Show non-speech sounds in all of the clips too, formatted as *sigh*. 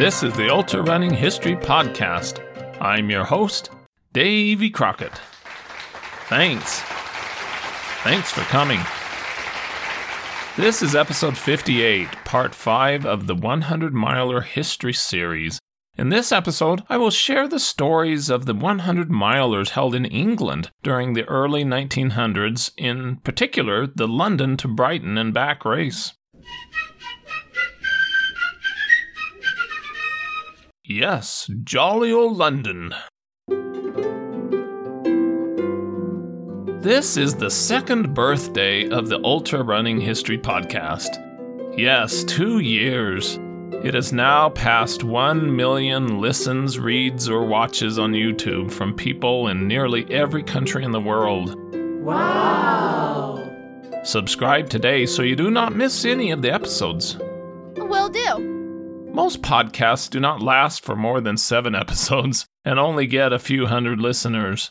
This is the Ultra Running History Podcast. I'm your host, Davy Crockett. Thanks. Thanks for coming. This is episode 58, part 5 of the 100 Miler History Series. In this episode, I will share the stories of the 100 milers held in England during the early 1900s, in particular, the London to Brighton and back race. Yes, jolly old London. This is the second birthday of the Ultra Running History Podcast. Yes, two years. It has now passed 1 million listens, reads, or watches on YouTube from people in nearly every country in the world. Wow! Subscribe today so you do not miss any of the episodes. Will do. Most podcasts do not last for more than seven *laughs* episodes and only get a few hundred listeners.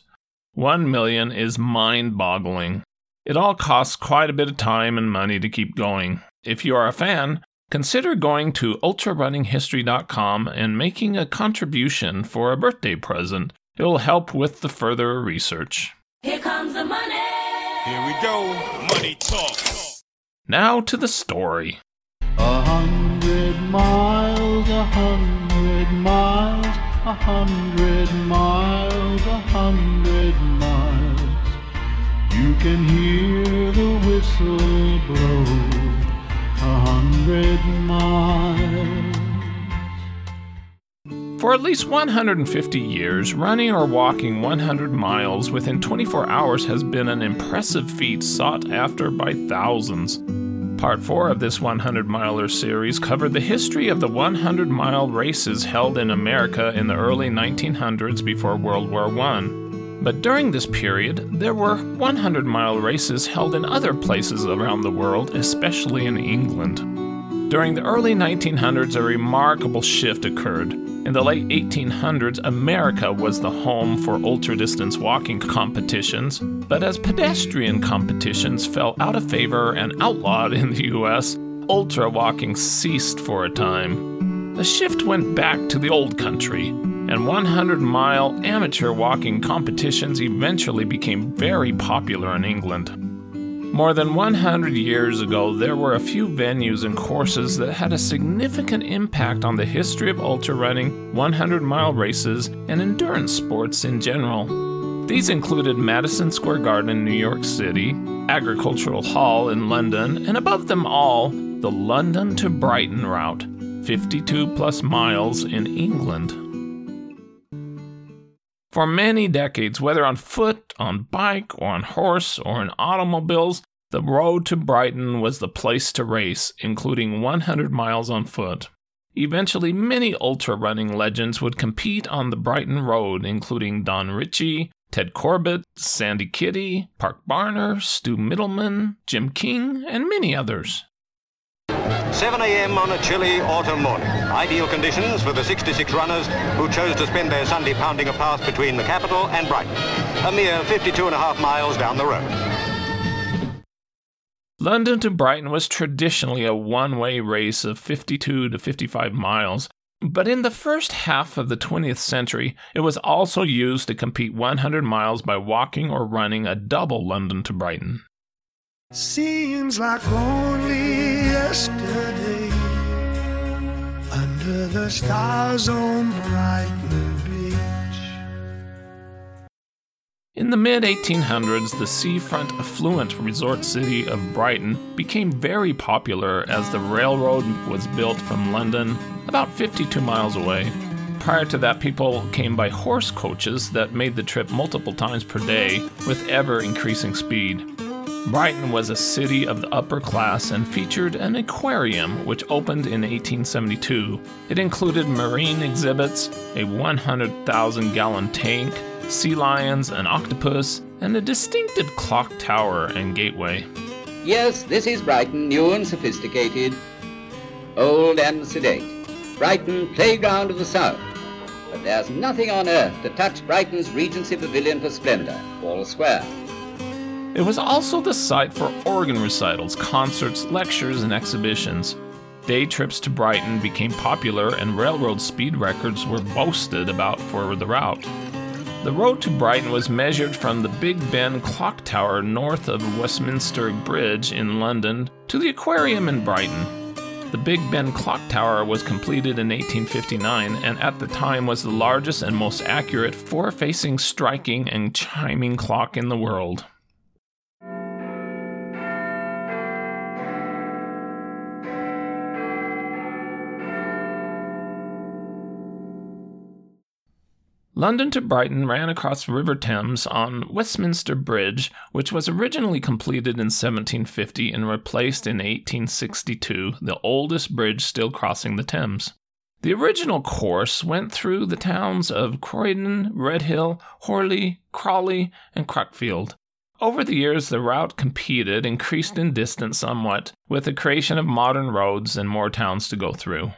One million is mind boggling. It all costs quite a bit of time and money to keep going. If you are a fan, consider going to ultrarunninghistory.com and making a contribution for a birthday present. It will help with the further research. Here comes the money! Here we go. Money talk. Now to the story. A hundred miles, a hundred miles, a hundred miles, a hundred miles. You can hear the whistle blow. A hundred miles. For at least 150 years, running or walking 100 miles within 24 hours has been an impressive feat sought after by thousands. Part 4 of this 100 miler series covered the history of the 100 mile races held in America in the early 1900s before World War I. But during this period, there were 100 mile races held in other places around the world, especially in England. During the early 1900s, a remarkable shift occurred. In the late 1800s, America was the home for ultra distance walking competitions, but as pedestrian competitions fell out of favor and outlawed in the US, ultra walking ceased for a time. The shift went back to the old country, and 100 mile amateur walking competitions eventually became very popular in England. More than 100 years ago, there were a few venues and courses that had a significant impact on the history of ultra running, 100 mile races, and endurance sports in general. These included Madison Square Garden in New York City, Agricultural Hall in London, and above them all, the London to Brighton route, 52 plus miles in England. For many decades, whether on foot, on bike, or on horse, or in automobiles, the road to Brighton was the place to race, including 100 miles on foot. Eventually, many ultra running legends would compete on the Brighton Road, including Don Ritchie, Ted Corbett, Sandy Kitty, Park Barner, Stu Mittleman, Jim King, and many others. 7 a.m. on a chilly autumn morning. Ideal conditions for the 66 runners who chose to spend their Sunday pounding a path between the capital and Brighton, a mere 52 and a half miles down the road. London to Brighton was traditionally a one way race of 52 to 55 miles, but in the first half of the 20th century, it was also used to compete 100 miles by walking or running a double London to Brighton. Seems like only yesterday under the stars on Brighton Beach. In the mid 1800s, the seafront affluent resort city of Brighton became very popular as the railroad was built from London, about 52 miles away. Prior to that, people came by horse coaches that made the trip multiple times per day with ever increasing speed. Brighton was a city of the upper class and featured an aquarium which opened in 1872. It included marine exhibits, a 100,000 gallon tank, sea lions, an octopus, and a distinctive clock tower and gateway. Yes, this is Brighton, new and sophisticated, old and sedate. Brighton, playground of the South. But there's nothing on earth to touch Brighton's Regency Pavilion for splendor, Wall Square. It was also the site for organ recitals, concerts, lectures, and exhibitions. Day trips to Brighton became popular and railroad speed records were boasted about for the route. The road to Brighton was measured from the Big Ben clock tower north of Westminster Bridge in London to the aquarium in Brighton. The Big Ben clock tower was completed in 1859 and at the time was the largest and most accurate four facing striking and chiming clock in the world. London to Brighton ran across River Thames on Westminster Bridge, which was originally completed in 1750 and replaced in 1862, the oldest bridge still crossing the Thames. The original course went through the towns of Croydon, Redhill, Horley, Crawley, and Cuckfield. Over the years, the route competed, increased in distance somewhat, with the creation of modern roads and more towns to go through.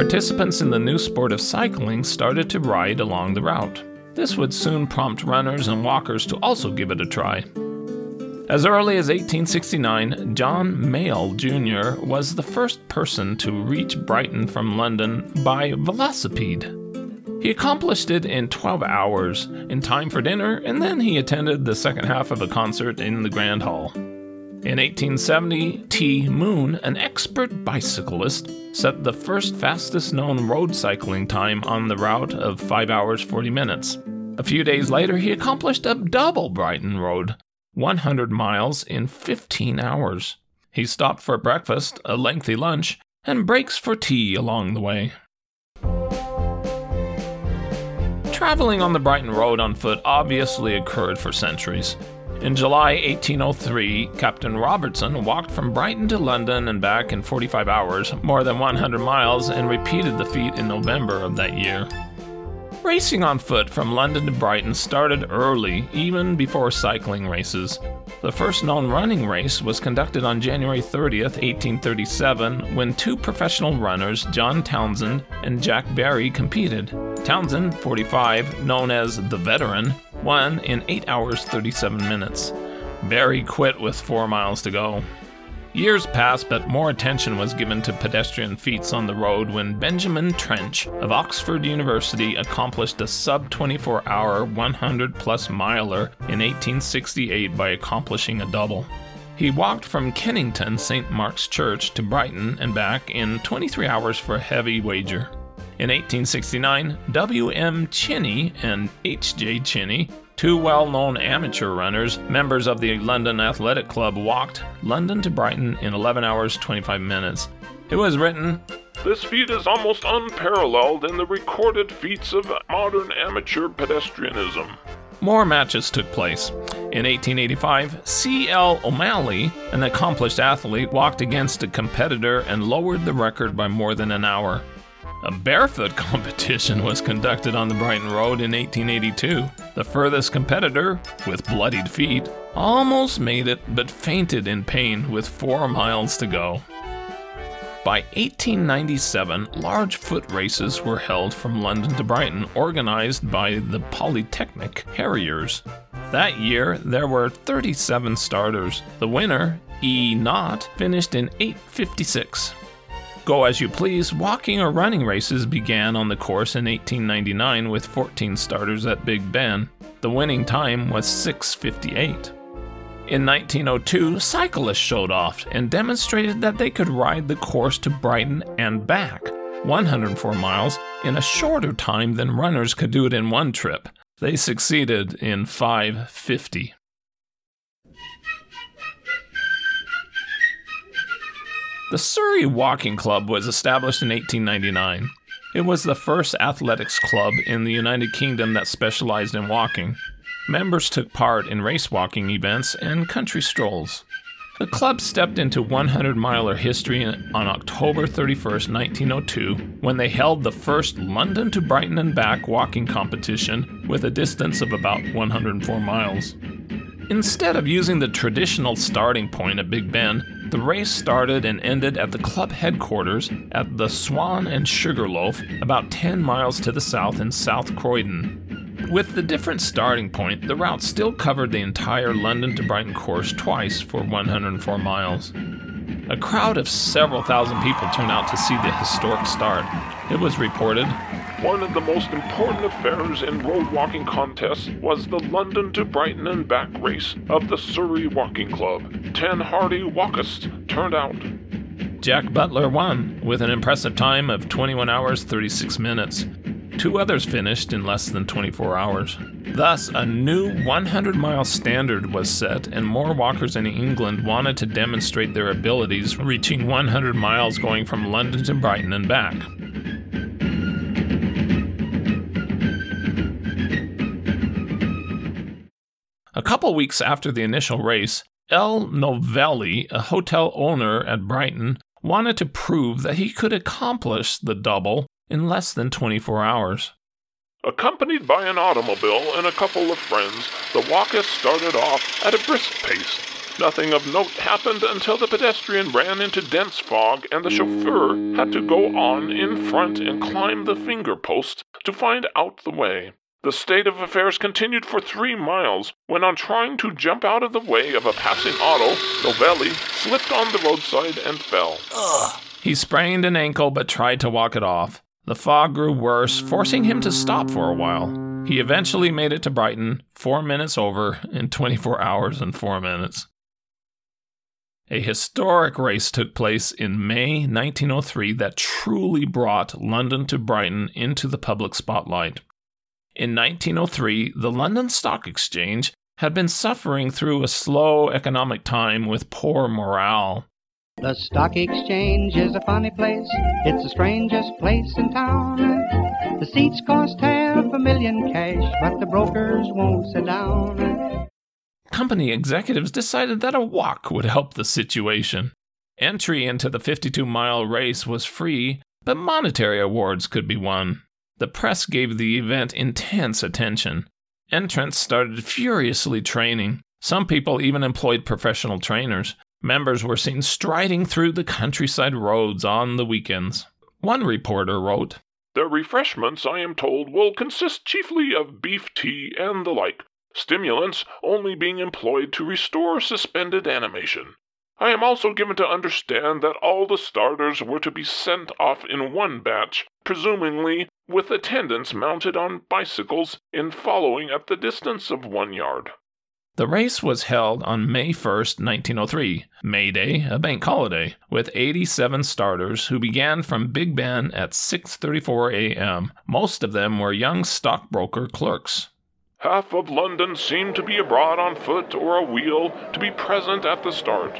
Participants in the new sport of cycling started to ride along the route. This would soon prompt runners and walkers to also give it a try. As early as 1869, John Mayall Jr. was the first person to reach Brighton from London by velocipede. He accomplished it in 12 hours, in time for dinner, and then he attended the second half of a concert in the Grand Hall. In 1870, T. Moon, an expert bicyclist, set the first fastest known road cycling time on the route of 5 hours 40 minutes. A few days later, he accomplished a double Brighton Road, 100 miles in 15 hours. He stopped for breakfast, a lengthy lunch, and breaks for tea along the way. Traveling on the Brighton Road on foot obviously occurred for centuries. In July 1803, Captain Robertson walked from Brighton to London and back in 45 hours, more than 100 miles, and repeated the feat in November of that year. Racing on foot from London to Brighton started early, even before cycling races. The first known running race was conducted on January 30th, 1837, when two professional runners, John Townsend and Jack Barry, competed. Townsend, 45, known as the Veteran, won in 8 hours 37 minutes. Barry quit with 4 miles to go. Years passed, but more attention was given to pedestrian feats on the road when Benjamin Trench of Oxford University accomplished a sub 24 hour 100 plus miler in 1868 by accomplishing a double. He walked from Kennington St. Mark's Church to Brighton and back in 23 hours for a heavy wager. In 1869, W.M. Chinnery and H.J. Chinnery, two well known amateur runners, members of the London Athletic Club, walked London to Brighton in 11 hours 25 minutes. It was written, This feat is almost unparalleled in the recorded feats of modern amateur pedestrianism. More matches took place. In 1885, C.L. O'Malley, an accomplished athlete, walked against a competitor and lowered the record by more than an hour. A barefoot *laughs* competition was conducted on the Brighton Road in 1882. The furthest competitor, with bloodied feet, almost made it but fainted in pain with four miles to go. By 1897, large foot races were held from London to Brighton, organized by the Polytechnic Harriers. That year, there were 37 starters. The winner, E. Knott, finished in 856. Go as you please, walking or running races began on the course in 1899 with 14 starters at Big Ben. The winning time was 6:58. In 1902, cyclists showed off and demonstrated that they could ride the course to Brighton and back, 104 miles, in a shorter time than runners could do it in one trip. They succeeded in 550. The Surrey Walking Club was established in 1899. It was the first athletics club in the United Kingdom that specialized in walking. Members took part in race walking events and country strolls. The club stepped into 100 miler history on October 31, 1902, when they held the first London to Brighton and back walking competition with a distance of about 104 miles. Instead of using the traditional starting point at Big Ben, the race started and ended at the club headquarters at the Swan and Sugarloaf, about 10 miles to the south in South Croydon. With the different starting point, the route still covered the entire London to Brighton course twice for 104 miles. A crowd of several thousand people turned out to see the historic start. It was reported One of the most important affairs in road walking contests was the London to Brighton and back race of the Surrey Walking Club. Ten hardy walkists turned out. Jack Butler won with an impressive time of 21 hours 36 minutes. Two others finished in less than 24 hours. Thus, a new 100 mile standard was set, and more walkers in England wanted to demonstrate their abilities, reaching 100 miles going from London to Brighton and back. A couple weeks after the initial race, El Novelli, a hotel owner at Brighton, wanted to prove that he could accomplish the double in less than 24 hours. Accompanied by an automobile and a couple of friends, the walkists started off at a brisk pace. Nothing of note happened until the pedestrian ran into dense fog and the chauffeur had to go on in front and climb the finger post to find out the way. The state of affairs continued for three miles when, on trying to jump out of the way of a passing auto, Novelli slipped on the roadside and fell. He sprained an ankle but tried to walk it off. The fog grew worse, forcing him to stop for a while. He eventually made it to Brighton, four minutes over, in 24 hours and four minutes. A historic race took place in May 1903 that truly brought London to Brighton into the public spotlight. In 1903, the London Stock Exchange had been suffering through a slow economic time with poor morale. The stock exchange is a funny place. It's the strangest place in town. The seats cost half a million cash, but the brokers won't sit down. Company executives decided that a walk would help the situation. Entry into the 52 mile race was free, but monetary awards could be won. The press gave the event intense attention. Entrants started furiously training. Some people even employed professional trainers. Members were seen striding through the countryside roads on the weekends. One reporter wrote, The refreshments, I am told, will consist chiefly of beef tea and the like, stimulants only being employed to restore suspended animation. I am also given to understand that all the starters were to be sent off in one batch, presumably with attendants mounted on bicycles in following at the distance of one yard. The race was held on May 1st, 1903, May Day, a bank holiday, with 87 starters who began from Big Ben at 6:34 a.m. Most of them were young stockbroker clerks. Half of London seemed to be abroad on foot or a wheel to be present at the start.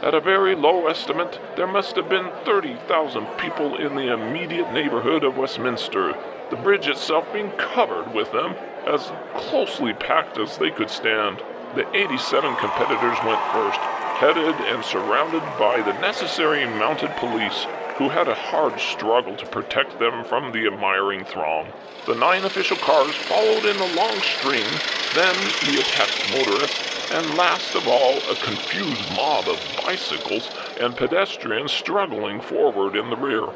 At a very low estimate, there must have been 30,000 people in the immediate neighborhood of Westminster, the bridge itself being covered with them, as closely packed as they could stand. The 87 competitors went first, headed and surrounded by the necessary mounted police, who had a hard struggle to protect them from the admiring throng. The nine official cars followed in a long string, then the attached motorists, and last of all, a confused mob of bicycles and pedestrians struggling forward in the rear.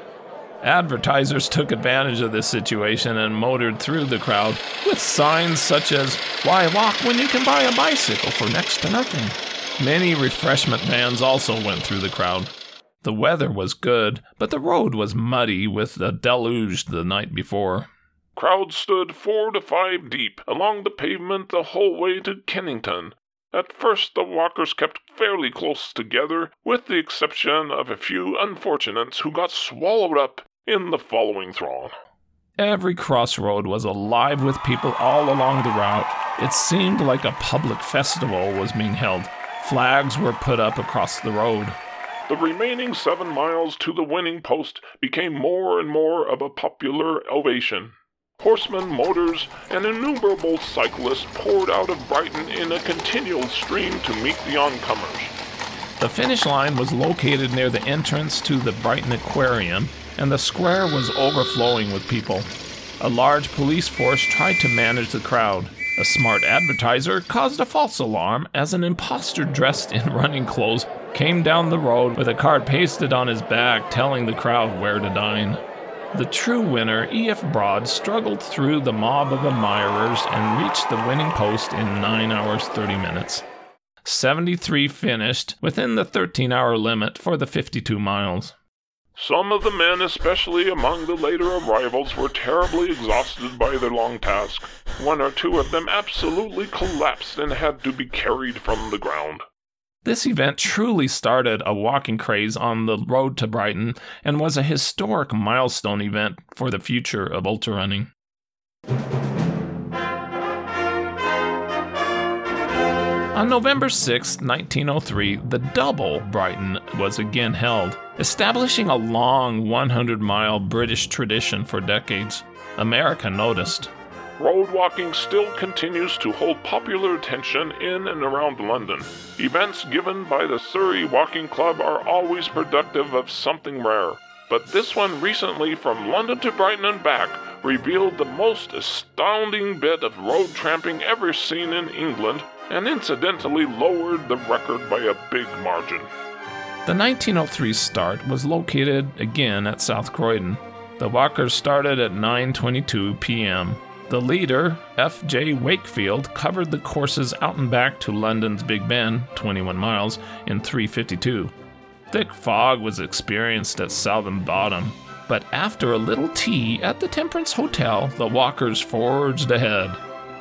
Advertisers took advantage of this situation and motored through the crowd with signs such as, Why walk when you can buy a bicycle for next to nothing? Many refreshment vans also went through the crowd. The weather was good, but the road was muddy with a deluge the night before. Crowds stood four to five deep along the pavement the whole way to Kennington. At first, the walkers kept fairly close together, with the exception of a few unfortunates who got swallowed up in the following throng. Every crossroad was alive with people all along the route. It seemed like a public festival was being held. Flags were put up across the road. The remaining seven miles to the winning post became more and more of a popular ovation. Horsemen, motors, and innumerable cyclists poured out of Brighton in a continual stream to meet the oncomers. The finish line was located near the entrance to the Brighton Aquarium, and the square was overflowing with people. A large police force tried to manage the crowd. A smart advertiser caused a false alarm as an impostor dressed in running clothes came down the road with a card pasted on his back telling the crowd where to dine. the true winner, E.F. Broad, struggled through the mob of admirers and reached the winning post in 9 hours 30 minutes. 73 finished within the 13 hour limit for the 52 miles. Some of the men, especially among the later arrivals, were terribly exhausted by their long task. One or two of them absolutely collapsed and had to be carried from the ground. This event truly started a walking craze on the road to Brighton and was a historic milestone event for the future of ultra running. On November 6, 1903, the Double Brighton was again held, establishing a long 100 mile British tradition for decades. America noticed. Road walking still continues to hold popular attention in and around London. Events given by the Surrey Walking Club are always productive of something rare. But this one recently from London to Brighton and back revealed the most astounding bit of road tramping ever seen in England and incidentally lowered the record by a big margin. The 1903 start was located again at South Croydon. The walkers started at 9:22 p.m. The leader, F.J. Wakefield, covered the courses out and back to London's Big Ben, 21 miles, in 3:52. Thick fog was experienced at Southern Bottom, but after a little tea at the Temperance Hotel, the walkers forged ahead.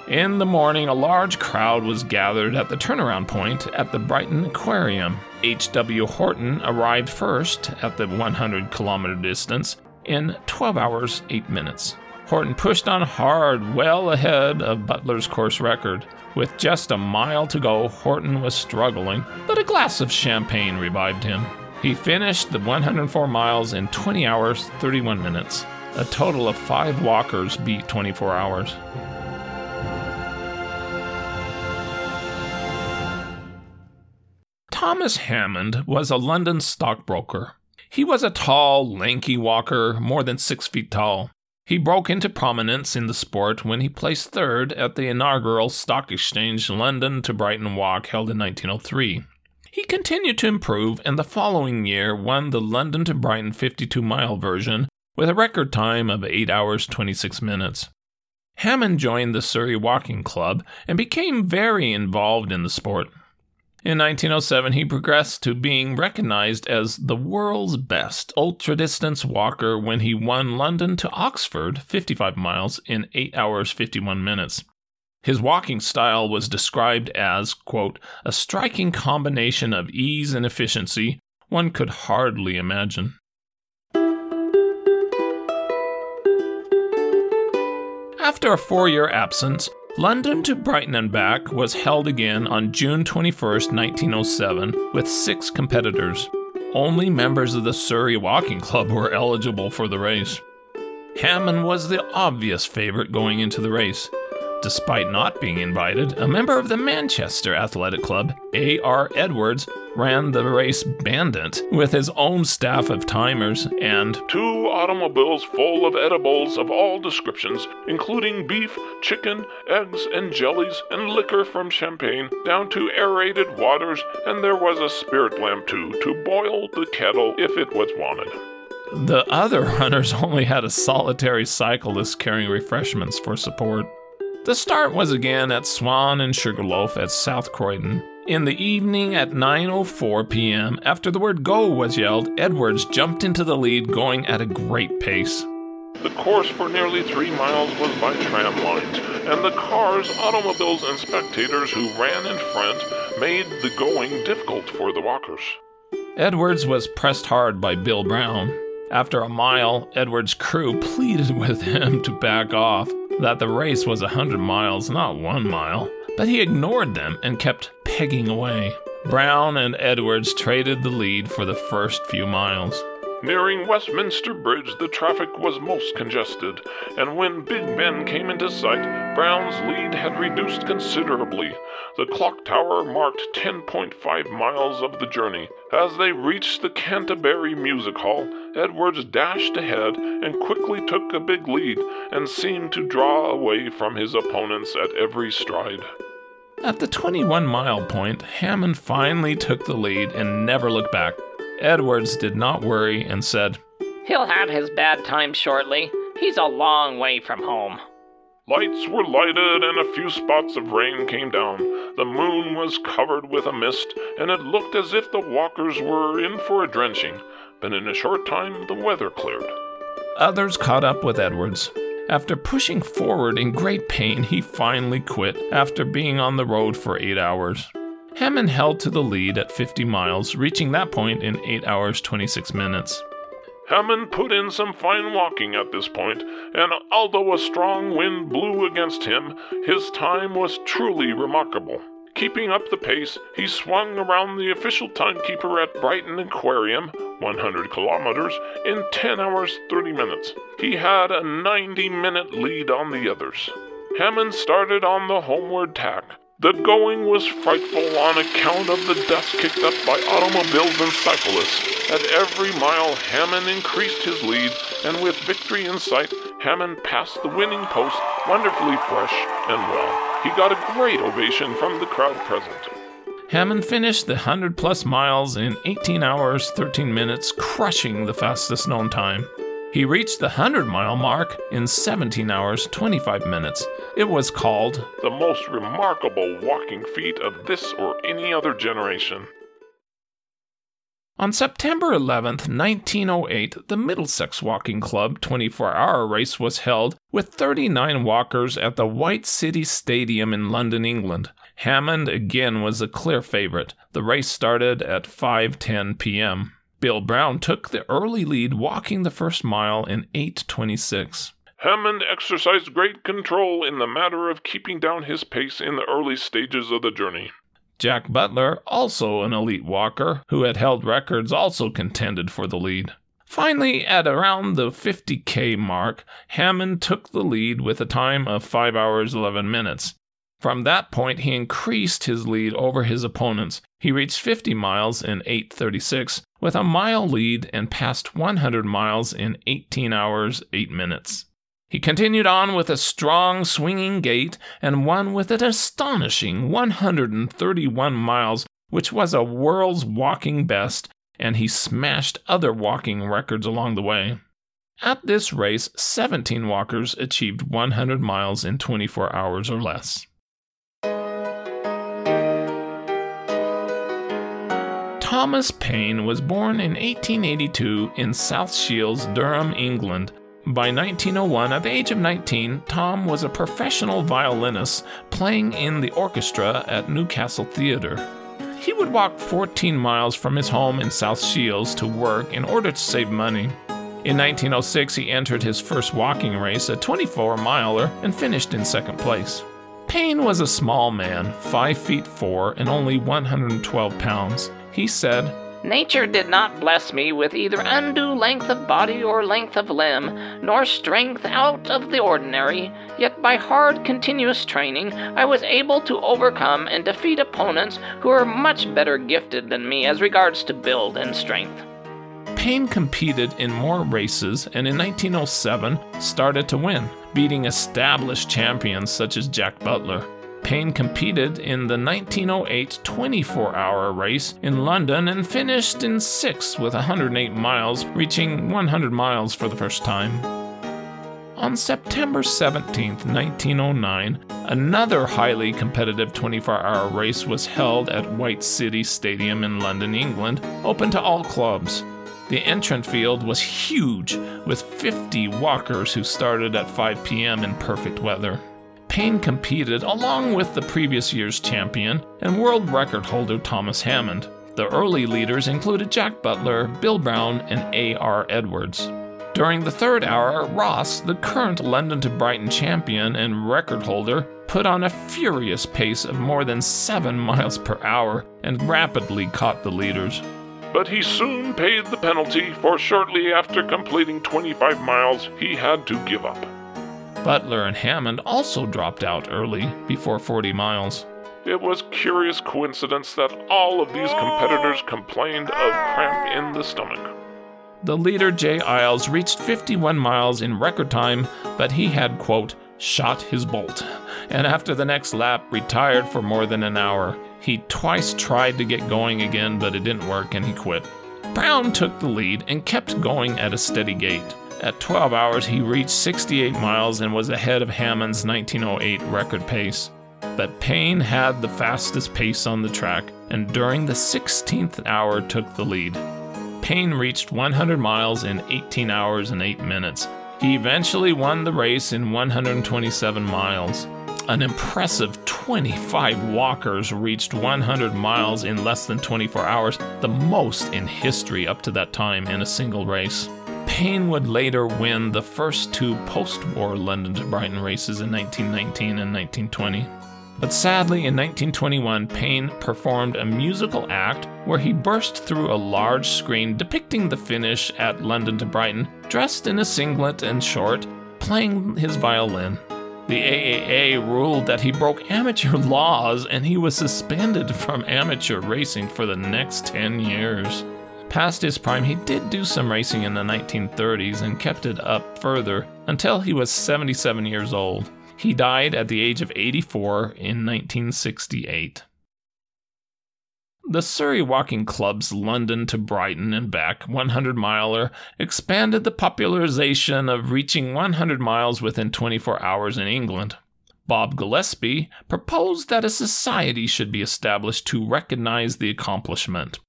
In the morning, a large crowd was gathered at the turnaround point at the Brighton Aquarium. H.W. Horton arrived first at the 100 kilometer distance in 12 hours 8 minutes. Horton pushed on hard, well ahead of Butler's course record. With just a mile to go, Horton was struggling, but a glass of champagne revived him. He finished the 104 miles in 20 hours 31 minutes. A total of five walkers beat 24 hours. Thomas Hammond was a London stockbroker. He was a tall, lanky walker, more than six feet tall. He broke into prominence in the sport when he placed third at the inaugural Stock Exchange London to Brighton Walk held in 1903. He continued to improve and the following year won the London to Brighton 52 mile version with a record time of 8 hours 26 minutes. Hammond joined the Surrey Walking Club and became very involved in the sport. In 1907, he progressed to being recognized as the world's best ultra distance walker when he won London to Oxford, 55 miles, in 8 hours 51 minutes. His walking style was described as, quote, a striking combination of ease and efficiency one could hardly imagine. After a four year absence, London to Brighton and back was held again on June 21, 1907, with six competitors. Only members of the Surrey Walking Club were eligible for the race. Hammond was the obvious favorite going into the race. Despite not being invited, a member of the Manchester Athletic Club, A.R. Edwards, ran the race Bandit with his own staff of timers and two automobiles full of edibles of all descriptions, including beef, chicken, eggs, and jellies, and liquor from champagne, down to aerated waters, and there was a spirit lamp too, to boil the kettle if it was wanted. The other *laughs* runners only had a solitary cyclist carrying refreshments for support. The start was again at Swan and Sugarloaf at South Croydon. In the evening at 9:04 p.m., after the word go was yelled, Edwards jumped into the lead going at a great pace. The course for nearly 3 miles was by tram lines, and the cars, automobiles, and spectators who ran in front made the going difficult for the walkers. Edwards was pressed hard by Bill Brown. After a mile, Edwards' crew pleaded *laughs* with him to back off, that the race was a 100 miles, not one mile, but he ignored them and kept pegging away. Brown and Edwards traded the lead for the first few miles. Nearing Westminster Bridge, the traffic was most congested, and when Big Ben came into sight, Brown's lead had reduced considerably. The clock tower marked 10.5 miles of the journey. As they reached the Canterbury Music Hall, Edwards dashed ahead and quickly took a big lead and seemed to draw away from his opponents at every stride. At the 21 mile point, Hammond finally took the lead and never looked back. Edwards did not worry and said, He'll have his bad time shortly. He's a long way from home. Lights were lighted and a few spots of rain came down. The moon was covered with a mist, and it looked as if the walkers were in for a drenching. But in a short time, the weather cleared. Others caught up with Edwards. After pushing forward in great pain, he finally quit after being on the road for eight hours. Hammond held to the lead at 50 miles, reaching that point in 8 hours 26 minutes. Hammond put in some fine walking at this point, and although a strong wind blew against him, his time was truly remarkable. Keeping up the pace, he swung around the official timekeeper at Brighton Aquarium, 100 kilometers, in 10 hours 30 minutes. He had a 90 minute lead on the others. Hammond started on the homeward tack. The going was frightful on account of the dust kicked up by automobiles and cyclists. At every mile, Hammond increased his lead, and with victory in sight, Hammond passed the winning post wonderfully fresh and well. He got a great ovation from the crowd present. Hammond finished the 100 plus miles in 18 hours 13 minutes, crushing the fastest known time. He reached the 100 mile mark in 17 hours 25 minutes. It was called the most remarkable walking feat of this or any other generation. On September 11th, 1908, the Middlesex Walking Club 24 hour race was held with 39 walkers at the White City Stadium in London, England. Hammond again was a clear favorite. The race started at 5:10 p.m. Bill Brown took the early lead, walking the first mile in 8:26. Hammond exercised great control in the matter of keeping down his pace in the early stages of the journey. Jack Butler, also an elite walker who had held records, also contended for the lead. Finally, at around the 50k mark, Hammond took the lead with a time of 5 hours 11 minutes. From that point, he increased his lead over his opponents. He reached 50 miles in 8:36 with a mile lead and passed 100 miles in 18 hours 8 minutes. He continued on with a strong swinging gait and won with an astonishing 131 miles, which was a world's walking best, and he smashed other walking records along the way. At this race, 17 walkers achieved 100 miles in 24 hours or less. Thomas Payne was born in 1882 in South Shields, Durham, England. By 1901, at the age of 19, Tom was a professional violinist playing in the orchestra at Newcastle Theatre. He would walk 14 miles from his home in South Shields to work in order to save money. In 1906, he entered his first walking race, a 24 miler, and finished in second place. Payne was a small man, 5 feet 4 and only 112 pounds. He said, Nature did not bless me with either undue length of body or length of limb, nor strength out of the ordinary, yet by hard, continuous training I was able to overcome and defeat opponents who were much better gifted than me as regards to build and strength. Payne competed in more races and in 1907 started to win, beating established champions such as Jack Butler. Payne competed in the 1908 24 hour race in London and finished in sixth with 108 miles, reaching 100 miles for the first time. On September 17, 1909, another highly competitive 24 hour race was held at White City Stadium in London, England, open to all clubs. The entrant field was huge, with 50 walkers who started at 5 p.m. in perfect weather. Payne competed along with the previous year's champion and world record holder Thomas Hammond. The early leaders included Jack Butler, Bill Brown, and A.R. Edwards. During the third hour, Ross, the current London to Brighton champion and record holder, put on a furious pace of more than 7 *laughs* miles per hour and rapidly caught the leaders. But he soon paid the penalty, for shortly after completing 25 miles, he had to give up. Butler and Hammond also dropped out early, before 40 miles. It was curious coincidence that all of these competitors complained of cramp in the stomach. The leader, Jay Iles, reached 51 miles in record time, but he had, quote, shot his bolt, and after the next lap, retired for more than an hour. He twice tried to get going again, but it didn't work and he quit. Brown took the lead and kept going at a steady gait. At 12 hours, he reached 68 miles and was ahead of Hammond's 1908 record pace. But Payne had the fastest pace on the track, and during the 16th hour took the lead. Payne reached 100 miles in 18 hours and 8 minutes. He eventually won the race in 127 miles. An impressive 25 walkers reached 100 miles in less than 24 hours, the most in history up to that time in a single race. Payne would later win the first two post war London to Brighton races in 1919 and 1920. But sadly, in 1921, Payne performed a musical act where he burst through a large screen depicting the finish at London to Brighton, dressed in a singlet and short, playing his violin. The AAA ruled that he broke amateur *laughs* laws and he was suspended from amateur racing for the next 10 years. Past his prime, he did do some racing in the 1930s and kept it up further until he was 77 years old. He died at the age of 84 in 1968. The Surrey Walking Club's London to Brighton and back 100 miler expanded the popularization of reaching 100 miles within 24 hours in England. Bob Gillespie proposed that a society should be established to recognize the accomplishment.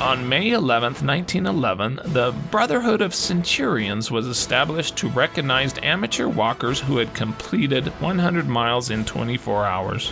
On May 11, 1911, the Brotherhood of Centurions was established to recognize amateur walkers who had completed 100 miles in 24 hours.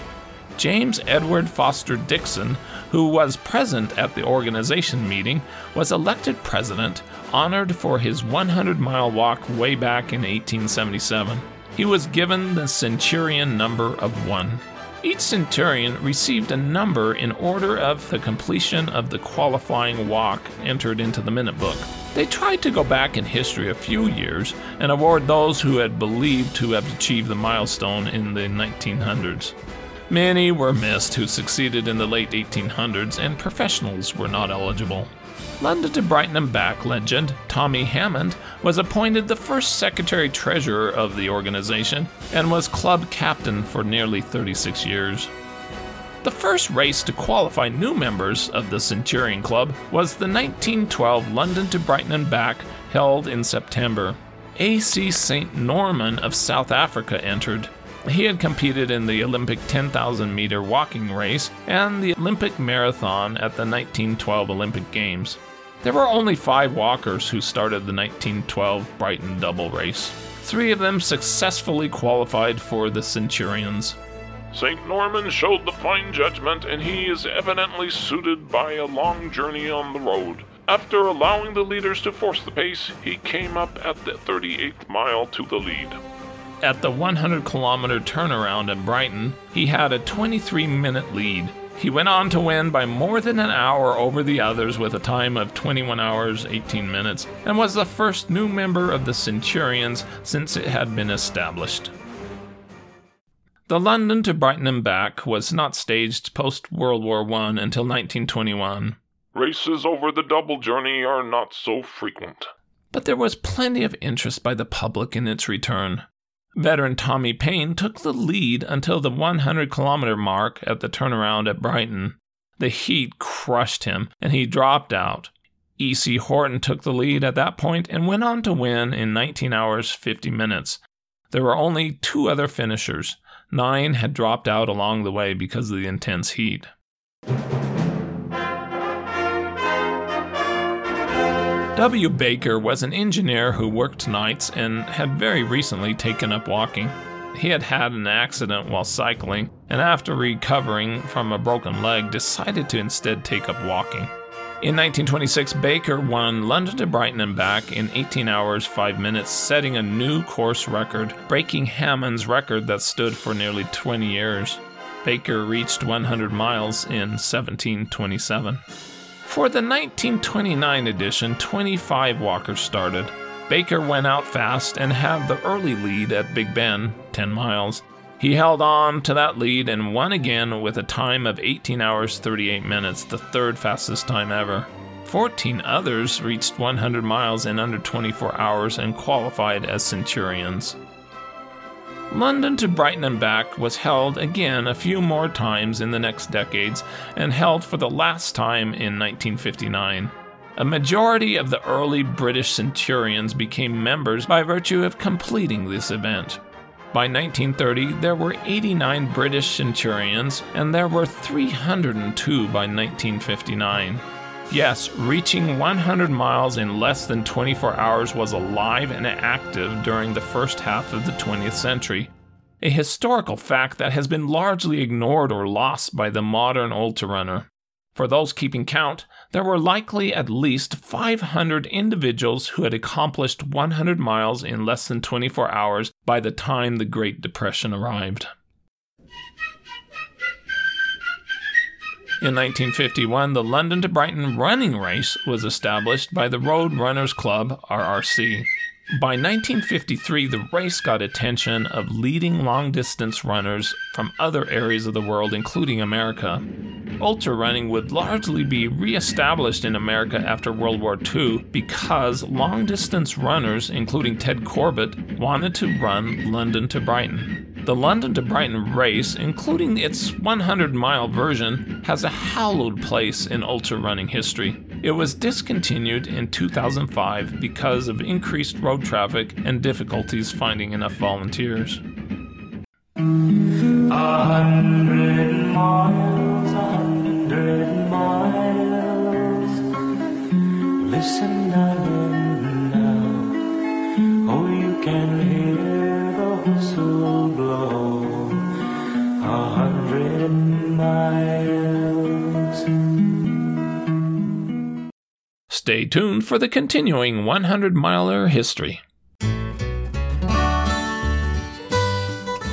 James Edward Fowler Dixon, who was present at the organization meeting, was elected president, honored for his 100 mile walk way back in 1877. He was given the Centurion number of one. Each centurion received a number in order of the completion of the qualifying walk entered into the minute book. They tried to go back in history a few years and award those who had believed to have achieved the milestone in the 1900s. Many were missed who succeeded in the late 1800s, and professionals were not eligible. London to Brighton and back legend Tommy Hammond was appointed the first secretary treasurer of the organization and was club captain for nearly 36 years. The first race to qualify new members of the Centurion Club was the 1912 London to Brighton and back held in September. A.C. St. Norman of South Africa entered, he had competed in the Olympic 10,000 meter walking race and the Olympic marathon at the 1912 Olympic Games. There were only five walkers who started the 1912 Brighton double race. Three of them successfully qualified for the Centurions. St. Norman showed the fine judgment, and he is evidently suited by a long journey on the road. After allowing the leaders to force the pace, he came up at the 38th mile to the lead. At the 100 kilometer turnaround in Brighton, he had a 23 minute lead. He went on to win by more than an hour over the others with a time of 21 hours 18 minutes and was the first new member of the Centurions since it had been established. The London to Brighton and back was not staged post World War I until 1921. Races over the double journey are not so frequent. But there was plenty of interest by the public in its return. Veteran Tommy Payne took the lead until the 100 kilometer mark at the turnaround at Brighton. The heat crushed him, and he dropped out. E.C. Horton took the lead at that point and went on to win in 19 hours 50 minutes. There were only two other finishers. Nine had dropped out along the way because of the intense heat. W. Baker was an engineer who worked nights and had very recently taken up walking. He had had an accident while cycling, and after recovering from a broken leg, decided to instead take up walking. In 1926, Baker won London to Brighton and back in 18 hours 5 minutes, setting a new course record, breaking Hammond's record that stood for nearly 20 years. Baker reached 100 miles in 1727. For the 1929 edition, 25 walkers started. Baker went out fast and had the early lead at Big Ben, 10 miles. He held on to that lead and won again with a time of 18 hours 38 minutes, the third fastest time ever. 14 others reached 100 miles in under 24 hours and qualified as Centurions. London to Brighton and back was held again a few more times in the next decades and held for the last time in 1959. A majority of the early British centurions became members by virtue of completing this event. By 1930, there were 89 British centurions, and there were 302 by 1959. Yes, reaching 100 miles in less than 24 hours was alive and active during the first half of the 20th century. A historical fact that has been largely ignored or lost by the modern ultra runner. For those keeping count, there were likely at least 500 individuals who had accomplished 100 miles in less than 24 hours by the time the Great Depression arrived. In 1951, the London to Brighton running race was established by the Road Runners Club, RRC. By 1953, the race got attention of leading long distance runners from other areas of the world, including America. Ultra running would largely be re established in America after World War II because long distance runners, including Ted Corbett, wanted to run London to Brighton. The London to Brighton race, including its 100 mile version, has a hallowed place in ultra running history. It was discontinued in 2005 because of increased road traffic and difficulties finding enough volunteers. Miles, miles. Listen tuned for the continuing 100 miler history.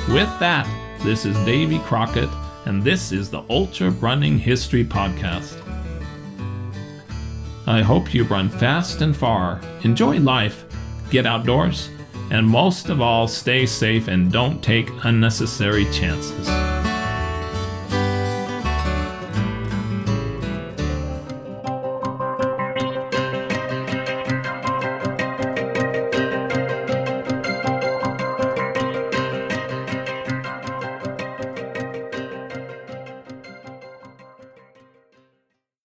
With that, this is Davy Crockett, and this is the Ultra Running History Podcast. I hope you run fast and far, enjoy life, get outdoors, and most of all, stay safe and don't take unnecessary chances.